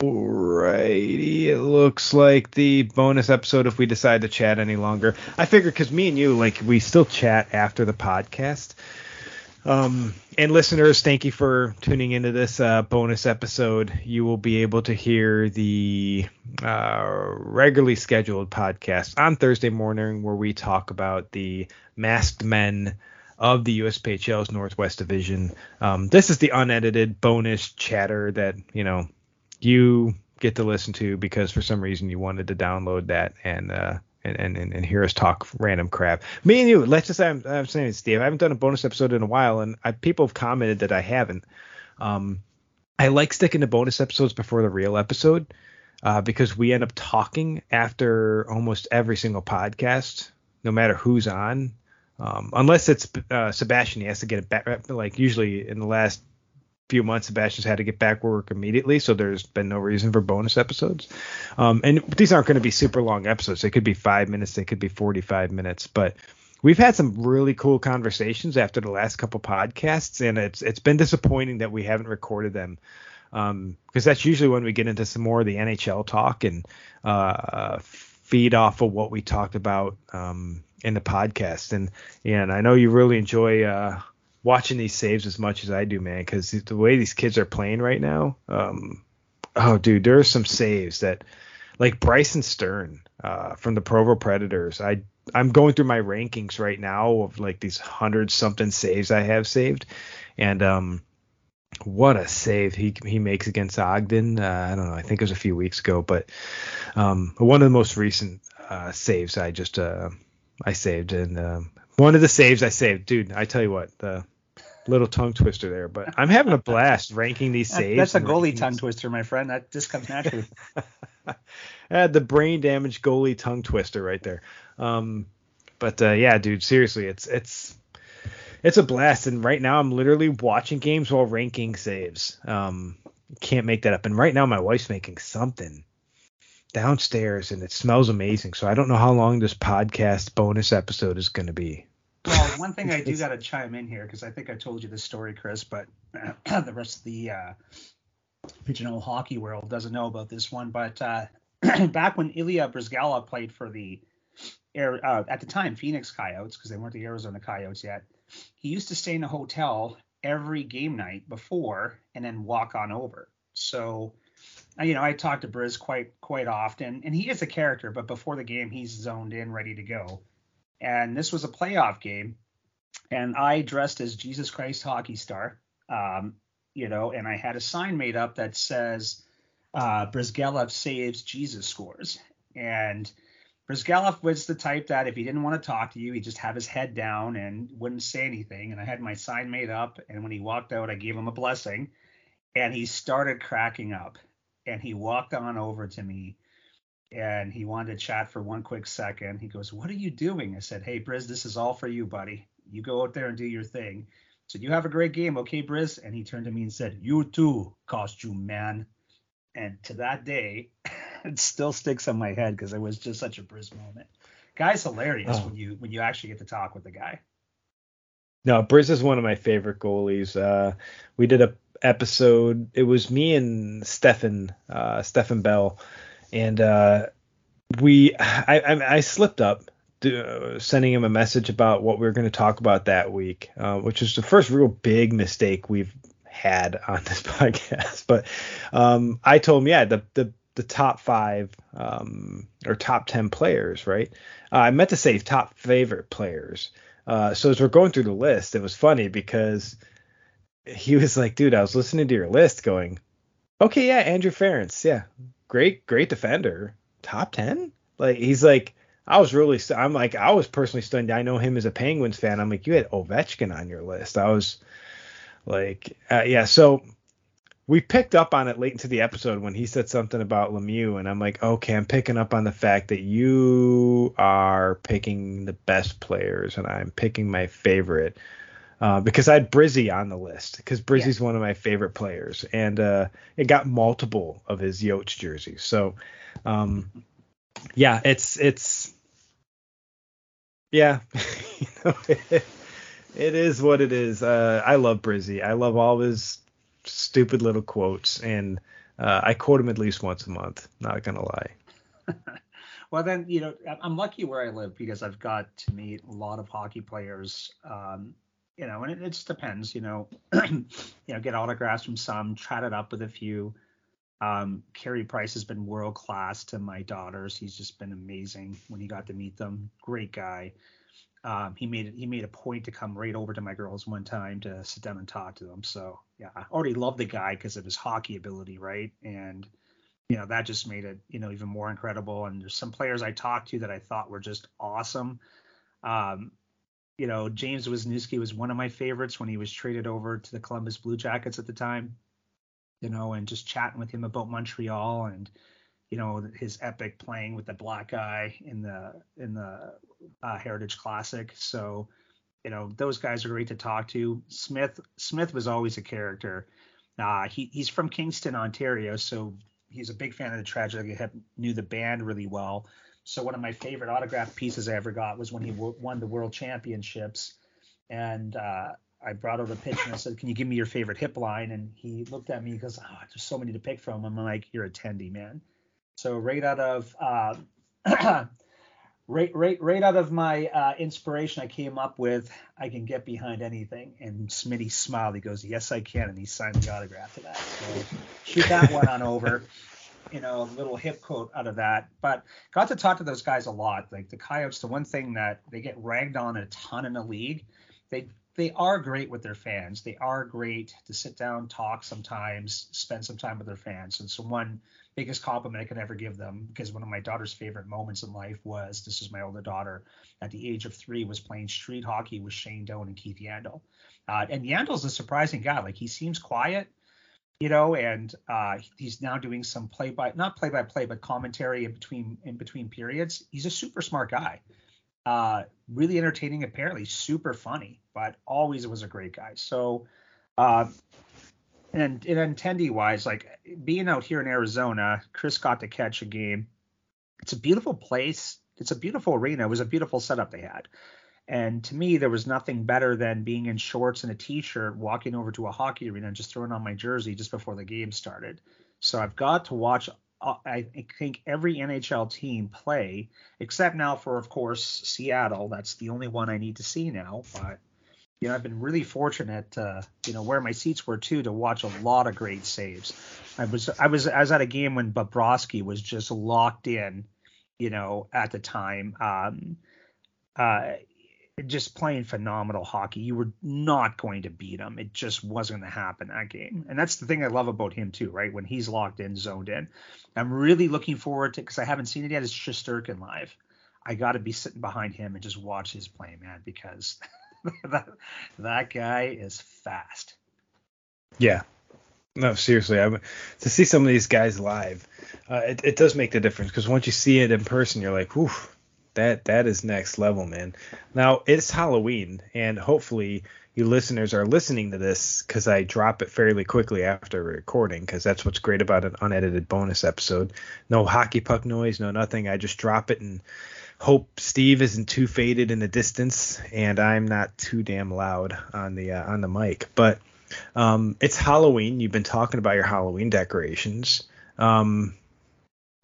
Alrighty, it looks like the bonus episode if we decide to chat any longer. I figure because me and you, like, we still chat after the podcast. Um, and listeners, thank you for tuning into this uh, bonus episode. You will be able to hear the uh, regularly scheduled podcast on Thursday morning where we talk about the masked men of the USPHL's Northwest Division. Um, this is the unedited bonus chatter that, you know, you get to listen to because for some reason you wanted to download that and uh, and, and, and hear us talk random crap. Me and you, let's just I'm, I'm saying, it, Steve, I haven't done a bonus episode in a while, and I, people have commented that I haven't. Um, I like sticking to bonus episodes before the real episode uh, because we end up talking after almost every single podcast, no matter who's on. Um, unless it's uh, Sebastian, he has to get it back. Like usually in the last few months, Sebastian's had to get back to work immediately, so there's been no reason for bonus episodes. Um, and these aren't going to be super long episodes. They could be five minutes, they could be 45 minutes, but we've had some really cool conversations after the last couple podcasts, and it's it's been disappointing that we haven't recorded them. because um, that's usually when we get into some more of the NHL talk and uh, feed off of what we talked about um, in the podcast. And and I know you really enjoy uh, watching these saves as much as I do, man, because the way these kids are playing right now, um, oh, dude, there are some saves that, like Bryson Stern uh, from the Provo Predators. I I'm going through my rankings right now of like these hundred something saves I have saved, and um, what a save he he makes against Ogden. Uh, I don't know. I think it was a few weeks ago, but um, one of the most recent uh, saves I just uh, I saved, and um, one of the saves I saved, dude. I tell you what, the little tongue twister there, but I'm having a blast ranking these saves. That's a goalie tongue twister, my friend. That just comes naturally. the brain damage goalie tongue twister right there. Um, but uh, yeah, dude, seriously, it's it's it's a blast. And right now, I'm literally watching games while ranking saves. Um, can't make that up. And right now, my wife's making something downstairs, and it smells amazing. So I don't know how long this podcast bonus episode is going to be. One thing I do got to chime in here because I think I told you this story, Chris, but the rest of the uh, regional hockey world doesn't know about this one. But uh, back when Ilya Bryzgalov played for the air uh, at the time Phoenix Coyotes because they weren't the Arizona Coyotes yet, he used to stay in a hotel every game night before and then walk on over. So uh, you know, I talk to Briz quite quite often, and he is a character, but before the game, he's zoned in, ready to go and this was a playoff game, and I dressed as Jesus Christ hockey star, um, you know, and I had a sign made up that says uh, Bryzgalov saves, Jesus scores, and Bryzgalov was the type that if he didn't want to talk to you, he'd just have his head down and wouldn't say anything. And I had my sign made up, and when he walked out, I gave him a blessing, and he started cracking up, and he walked on over to me and he wanted to chat for one quick second. He goes, "What are you doing?" I said, "Hey, Briz, this is all for you, buddy. You go out there and do your thing." Said, "You have a great game, okay, Briz?" And he turned to me and said, "You too, costume man." And to that day, it still sticks on my head because it was just such a Briz moment. Guy's hilarious oh. when you when you actually get to talk with the guy. No, Briz is one of my favorite goalies. Uh, we did a episode. It was me and Stefan, uh, Stefan Bell and uh, we I, I, I slipped up sending him a message about what we were going to talk about that week, uh, which is the first real big mistake we've had on this podcast. But um, I told him, yeah, the the the top five um, or top ten players, right? Uh, I meant to say top favorite players. Uh, so as we're going through the list, it was funny because he was like, dude, I was listening to your list, going, okay, yeah, Andrew Ference, yeah, great, great defender. Top 10? Like, he's like, I was really, I'm like, I was personally stunned. I know him as a Penguins fan. I'm like, you had Ovechkin on your list. I was like, uh, yeah. So we picked up on it late into the episode when he said something about Lemieux, and I'm like, okay, I'm picking up on the fact that you are picking the best players, and I'm picking my favorite uh, because I had Brizzy on the list because Brizzy's yeah. one of my favorite players, and uh, it got multiple of his Yotes jerseys. So, um, yeah, it's it's yeah, it is what it is. Uh, I love Brizzy. I love all his stupid little quotes, and Uh, I quote him at least once a month. Not gonna lie. well, then you know I'm lucky where I live because I've got to meet a lot of hockey players. Um, you know, and it, it just depends. You know, you know, get autographs from some, chat it up with a few. Um, Carey Price has been world class to my daughters. He's just been amazing when he got to meet them. Great guy. Um, he made it. He made a point to come right over to my girls one time to sit down and talk to them. So yeah, I already love the guy because of his hockey ability, right? And you know that just made it you know even more incredible. And there's some players I talked to that I thought were just awesome. Um, you know, James Wisniewski was one of my favorites when he was traded over to the Columbus Blue Jackets at the time you know, and just chatting with him about Montreal and you know his epic playing with the black guy in the in the uh, Heritage Classic. So you know those guys are great to talk to. Smith Smith was always a character. Uh, he he's from Kingston, Ontario, so he's a big fan of the Tragedy. He knew the band really well. So one of my favorite autograph pieces I ever got was when he w- won the World Championships, and uh, I brought out a pitch and I said, "Can you give me your favorite hip line?" And he looked at me. He goes, "Oh, there's so many to pick from." I'm like, "You're a tendy man." So right out of uh, right right right out of my uh, inspiration, I came up with I can get behind anything. And Smitty smiled. He goes, "Yes, I can," and he signed the autograph to that. So shoot that one on over. You know, a little hip quote out of that. But got to talk to those guys a lot. Like the Coyotes, the one thing that they get ragged on a ton in the league, they they are great with their fans. They are great to sit down, talk sometimes, spend some time with their fans. And so one biggest compliment I could ever give them, because one of my daughter's favorite moments in life was this is my older daughter at the age of three was playing street hockey with Shane Doan and Keith Yandle. Uh, and Yandle's a surprising guy. Like he seems quiet, you know, and uh, he's now doing some play by not play by play, but commentary in between in between periods. He's a super smart guy. Uh, really entertaining, apparently super funny, but always was a great guy. So, uh, and and attendee wise, like being out here in Arizona, Chris got to catch a game. It's a beautiful place. It's a beautiful arena. It was a beautiful setup they had. And to me, there was nothing better than being in shorts and a t-shirt, walking over to a hockey arena and just throwing on my jersey just before the game started. So I've got to watch I think every NHL team play, except now for, of course, Seattle. That's the only one I need to see now. But you know, I've been really fortunate, uh, you know, where my seats were too, to watch a lot of great saves. I was I was I was at a game when Bobrovsky was just locked in, you know, at the time. Um, uh, just playing phenomenal hockey. You were not going to beat him. It just wasn't going to happen that game. And that's the thing I love about him too, right? When he's locked in, zoned in. I'm really looking forward to because I haven't seen it yet. It's Shesterkin live? I got to be sitting behind him and just watch his play, man, because that, that guy is fast. Yeah. No, seriously, I to see some of these guys live, uh, it, it does make the difference because once you see it in person, you're like, oof that that is next level, man. Now it's Halloween, and hopefully you listeners are listening to this because I drop it fairly quickly after recording because that's what's great about an unedited bonus episode. No hockey puck noise, no nothing. I just drop it and hope Steve isn't too faded in the distance and I'm not too damn loud on the uh, on the mic. But um, it's Halloween. You've been talking about your Halloween decorations. Um,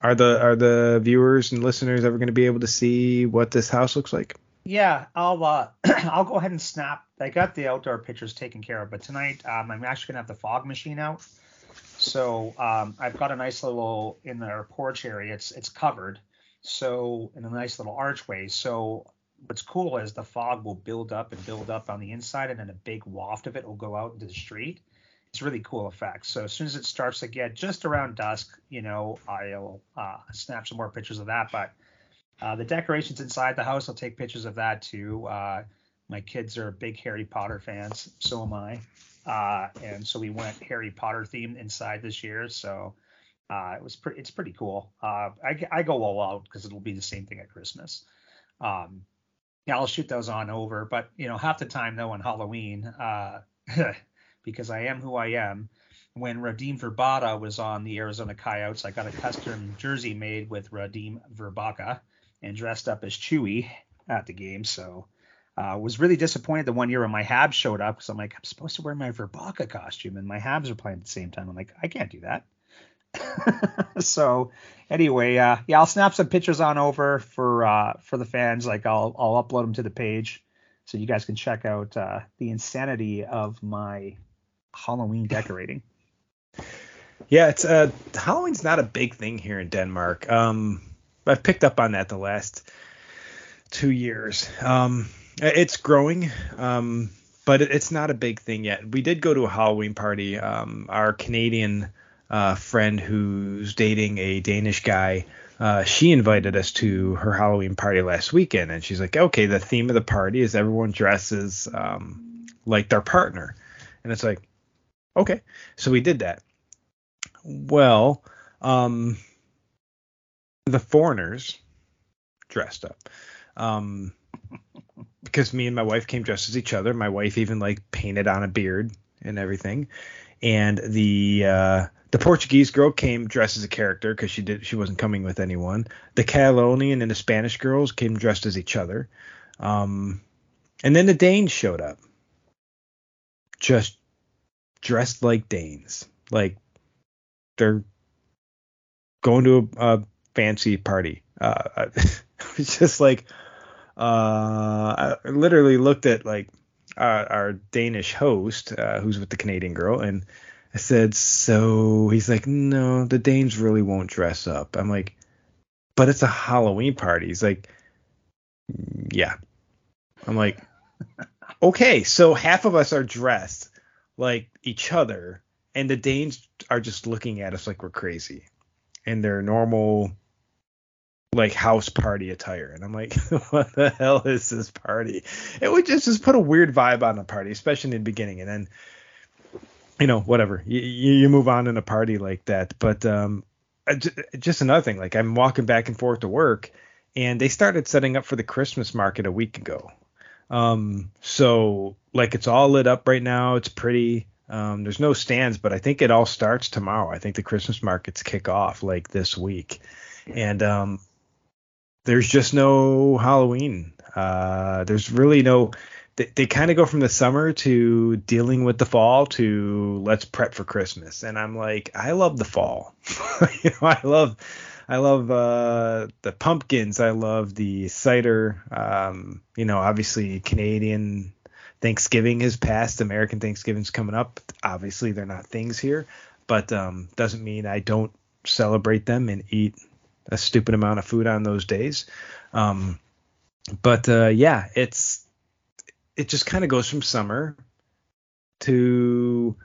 are the are the viewers and listeners ever going to be able to see what this house looks like? Yeah, I'll uh, I'll go ahead and snap. I got the outdoor pictures taken care of, but tonight um, I'm actually gonna have the fog machine out. So um, I've got a nice little in our porch area. It's it's covered, so in a nice little archway. So what's cool is the fog will build up and build up on the inside, and then a big waft of it will go out into the street it's really cool effects. So as soon as it starts to get just around dusk, you know, I'll uh, snap some more pictures of that. But uh, the decorations inside the house, I'll take pictures of that too. Uh, my kids are big Harry Potter fans, so am I. Uh, and so we went Harry Potter themed inside this year. So uh, it was pretty, it's pretty cool. Uh, I, I go all out because it'll be the same thing at Christmas. Um, yeah, I'll shoot those on over, but you know, half the time though on Halloween, because I am who I am. When Radim Vrbata was on the Arizona Coyotes, I got a custom jersey made with Radim Vrbata and dressed up as Chewy at the game. So uh, was really disappointed the one year when my Habs showed up because I'm like, I'm supposed to wear my Vrbata costume and my Habs are playing at the same time. I'm like, I can't do that. so anyway, uh, yeah, I'll snap some pictures on over for uh, for the fans. Like I'll I'll upload them to the page so you guys can check out uh, the insanity of my Halloween decorating. Yeah, it's uh Halloween's not a big thing here in Denmark. Um, I've picked up on that the last two years. Um, it's growing. Um, but it's not a big thing yet. We did go to a Halloween party. Um, our Canadian uh, friend who's dating a Danish guy, uh, she invited us to her Halloween party last weekend, and she's like, okay, the theme of the party is everyone dresses um, like their partner, and it's like, okay, so we did that. Well, um, the foreigners dressed up. Um, because me and my wife came dressed as each other. My wife even like painted on a beard and everything. And the uh, the Portuguese girl came dressed as a character because she did she wasn't coming with anyone. The Catalonian and the Spanish girls came dressed as each other. Um, and then the Danes showed up, just dressed like Danes, like they're going to a, a fancy party. Uh, just like uh, I literally looked at like our, our Danish host, uh, who's with the Canadian girl, and I said, "So?" He's like, "No, the Danes really won't dress up." I'm like, "But it's a Halloween party." He's like, "Yeah." I'm like, "Okay, so half of us are dressed like each other, and the Danes are just looking at us like we're crazy, in their normal like house party attire. And i'm like what the hell is this party? It would just just put a weird vibe on the party especially in the beginning. And then you know whatever. You, you move on in a party like that. But um just another thing. Like i'm walking back and forth to work and they started setting up for the christmas market a week ago um so like it's all lit up right now it's pretty um there's no stands but i think it all starts tomorrow i think the christmas markets kick off like this week and um there's just no Halloween. Uh, there's really no. They, they kind of go from the summer to dealing with the fall to let's prep for Christmas. And I'm like, I love the fall. you know, I love, I love uh, the pumpkins. I love the cider. Um, you know, obviously Canadian Thanksgiving has passed. American Thanksgiving's coming up. Obviously, they're not things here, but um, doesn't mean I don't celebrate them and eat a stupid amount of food on those days. Um, but uh, yeah, it's it just kind of goes from summer to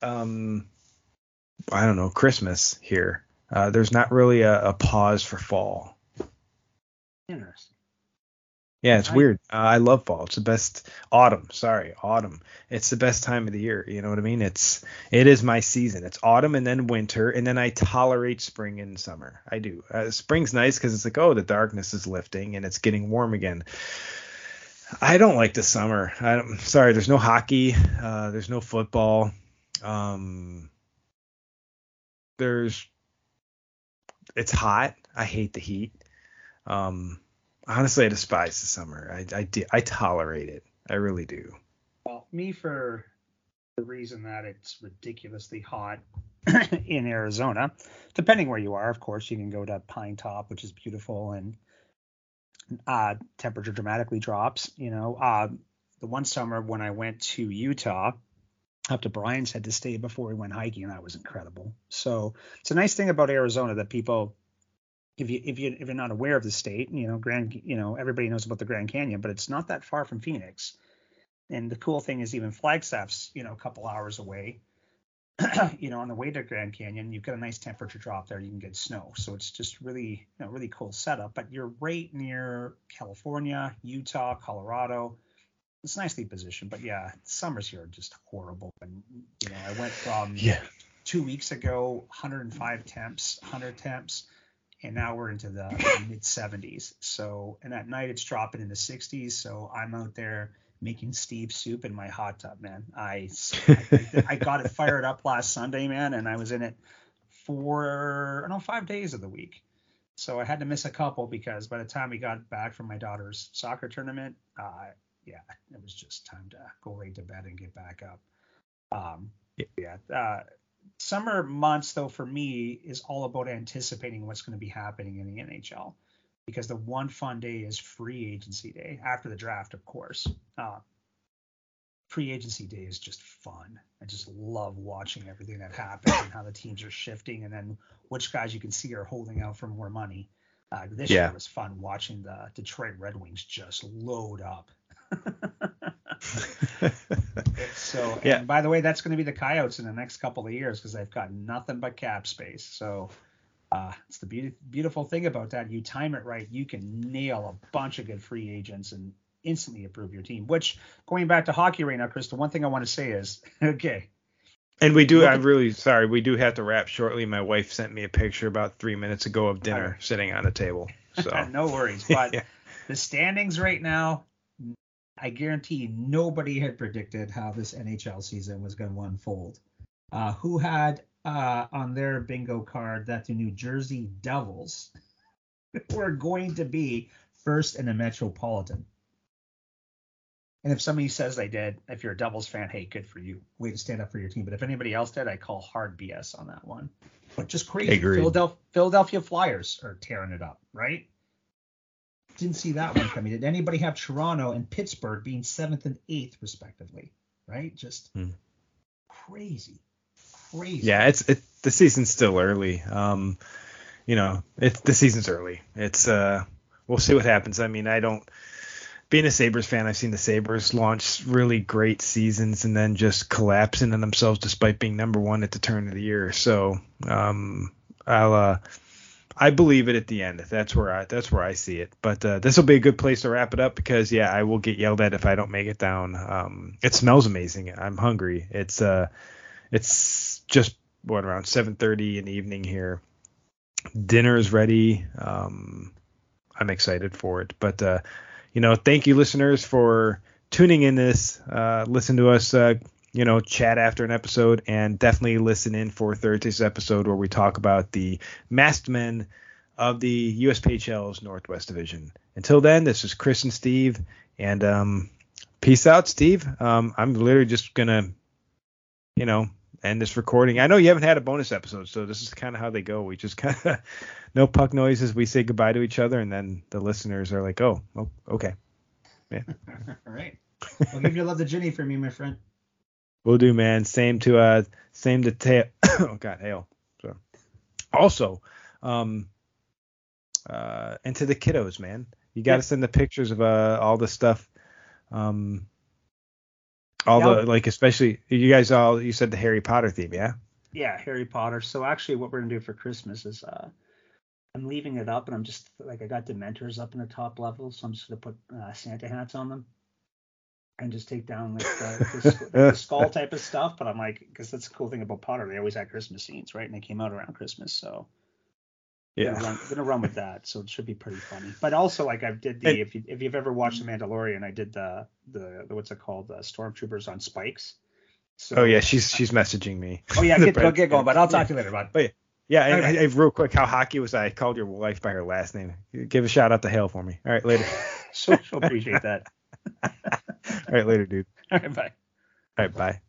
um, I don't know Christmas here. Uh, there's not really a, a pause for fall. Interesting. Yeah, it's I, weird. Uh, I love fall. It's the best autumn. Sorry, autumn. It's the best time of the year. You know what I mean? It's it is my season. It's autumn and then winter, and then I tolerate spring and summer. I do. Uh, spring's nice because it's like oh the darkness is lifting and it's getting warm again. I don't like the summer. I don't, sorry, there's no hockey. Uh, there's no football. Um, there's it's hot. I hate the heat. Um, honestly, I despise the summer. I I, do. I tolerate it. I really do. Well, me for the reason that it's ridiculously hot in Arizona. Depending where you are, of course, you can go to Pinetop, which is beautiful, and uh, temperature dramatically drops. You know, uh, the one summer when I went to Utah, up to Brian's head to stay before we went hiking, and that was incredible. So it's a nice thing about Arizona that people if you if you if you're not aware of the state, you know, Grand, you know, everybody knows about the Grand Canyon, but it's not that far from Phoenix. And the cool thing is even Flagstaff's, you know, a couple hours away. you know, on the way to Grand Canyon, you've got a nice temperature drop there. You can get snow, so it's just really, you know, really cool setup. But you're right near California, Utah, Colorado. It's nicely positioned, but yeah, summers here are just horrible. And you know, I went from yeah. two weeks ago, 105 temps, 100 temps and now we're into the mid 70s. So, and at night it's dropping in the 60s. So I'm out there making Steve soup in my hot tub, man. I, I, I got it fired up last Sunday, man, and I was in it for I don't know five days of the week. So I had to miss a couple because by the time we got back from my daughter's soccer tournament, uh, yeah, it was just time to go right to bed and get back up. Um, yeah, uh, summer months though for me is all about anticipating what's going to be happening in the NHL because the one fun day is free agency day after the draft, of course. Uh, free agency day is just fun. I just love watching everything that happens and how the teams are shifting and then which guys you can see are holding out for more money. Uh, this yeah. year was fun watching the Detroit Red Wings just load up. So, yeah. by the way, that's going to be the Coyotes in the next couple of years because they've got nothing but cap space. So, uh, it's the be- beautiful thing about that. You time it right, you can nail a bunch of good free agents and instantly improve your team. Which, going back to hockey right now, Chris, the one thing I want to say is, okay. And we do. I'm really sorry. We do have to wrap shortly. My wife sent me a picture about three minutes ago of dinner sitting on the table. So no worries. But yeah. the standings right now, I guarantee nobody had predicted how this NHL season was going to unfold. Uh, who had uh, on their bingo card that the New Jersey Devils were going to be first in the Metropolitan. And if somebody says they did, if you're a Devils fan, hey, good for you. Way to stand up for your team. But if anybody else did, I call hard BS on that one. But just crazy. Philadelphia, Philadelphia Flyers are tearing it up, right? Didn't see that one coming. Did anybody have Toronto and Pittsburgh being seventh and eighth, respectively? Right? Just hmm. crazy crazy. Yeah, it's it, the season's still early. Um, you know, it's the season's early. It's uh, we'll see what happens. I mean, I don't. Being a Sabres fan, I've seen the Sabres launch really great seasons and then just collapse into themselves despite being number one at the turn of the year. So um, I'll uh, I believe it at the end. That's where I that's where I see it. But uh, this will be a good place to wrap it up because yeah, I will get yelled at if I don't make it down. Um, it smells amazing. I'm hungry. It's uh, it's just what around 7:30 in the evening here. Dinner is ready. Um, I'm excited for it. But uh, you know, thank you listeners for tuning in this. Uh, listen to us. Uh, you know, chat after an episode, and definitely listen in for Thursday's episode where we talk about the masked men of the USPHL's Northwest Division. Until then, this is Chris and Steve, and um, peace out, Steve. Um, I'm literally just gonna, you know, end this recording. I know you haven't had a bonus episode, so this is kind of how they go. We just kind of no puck noises. We say goodbye to each other, and then the listeners are like, "Oh, oh okay, yeah." All right. Well, give your love to Ginny for me, my friend. We'll do, man. Same to uh, same to tail. oh God, Hale. So, also, um, uh, and to the kiddos, man. You got to send the pictures of uh all the stuff. Um, all the like, especially you guys all you said the Harry Potter theme, yeah? Yeah, Harry Potter. So actually, what we're gonna do for Christmas is uh, I'm leaving it up, and I'm just like I got Dementors up in the top level, so I'm just gonna put uh, Santa hats on them and just take down like the, the, the skull type of stuff. But I'm like, because that's the cool thing about Potter, they always had Christmas scenes, right? And they came out around Christmas, so yeah, gonna run, gonna run with that, so it should be pretty funny. But also, like I did the and, if you if you've ever watched The Mandalorian, I did the the, the what's it called, the Stormtroopers on spikes. So, oh yeah, she's she's messaging me. Oh yeah, get, go, get going, but I'll talk to you later, bud. Oh, yeah. Yeah, and, okay. real quick, how hockey was I? I called your wife by her last name. Give a shout out to Hale for me. All right, later. she'll, she'll appreciate that. All right, later, dude. All right, bye. All right, bye.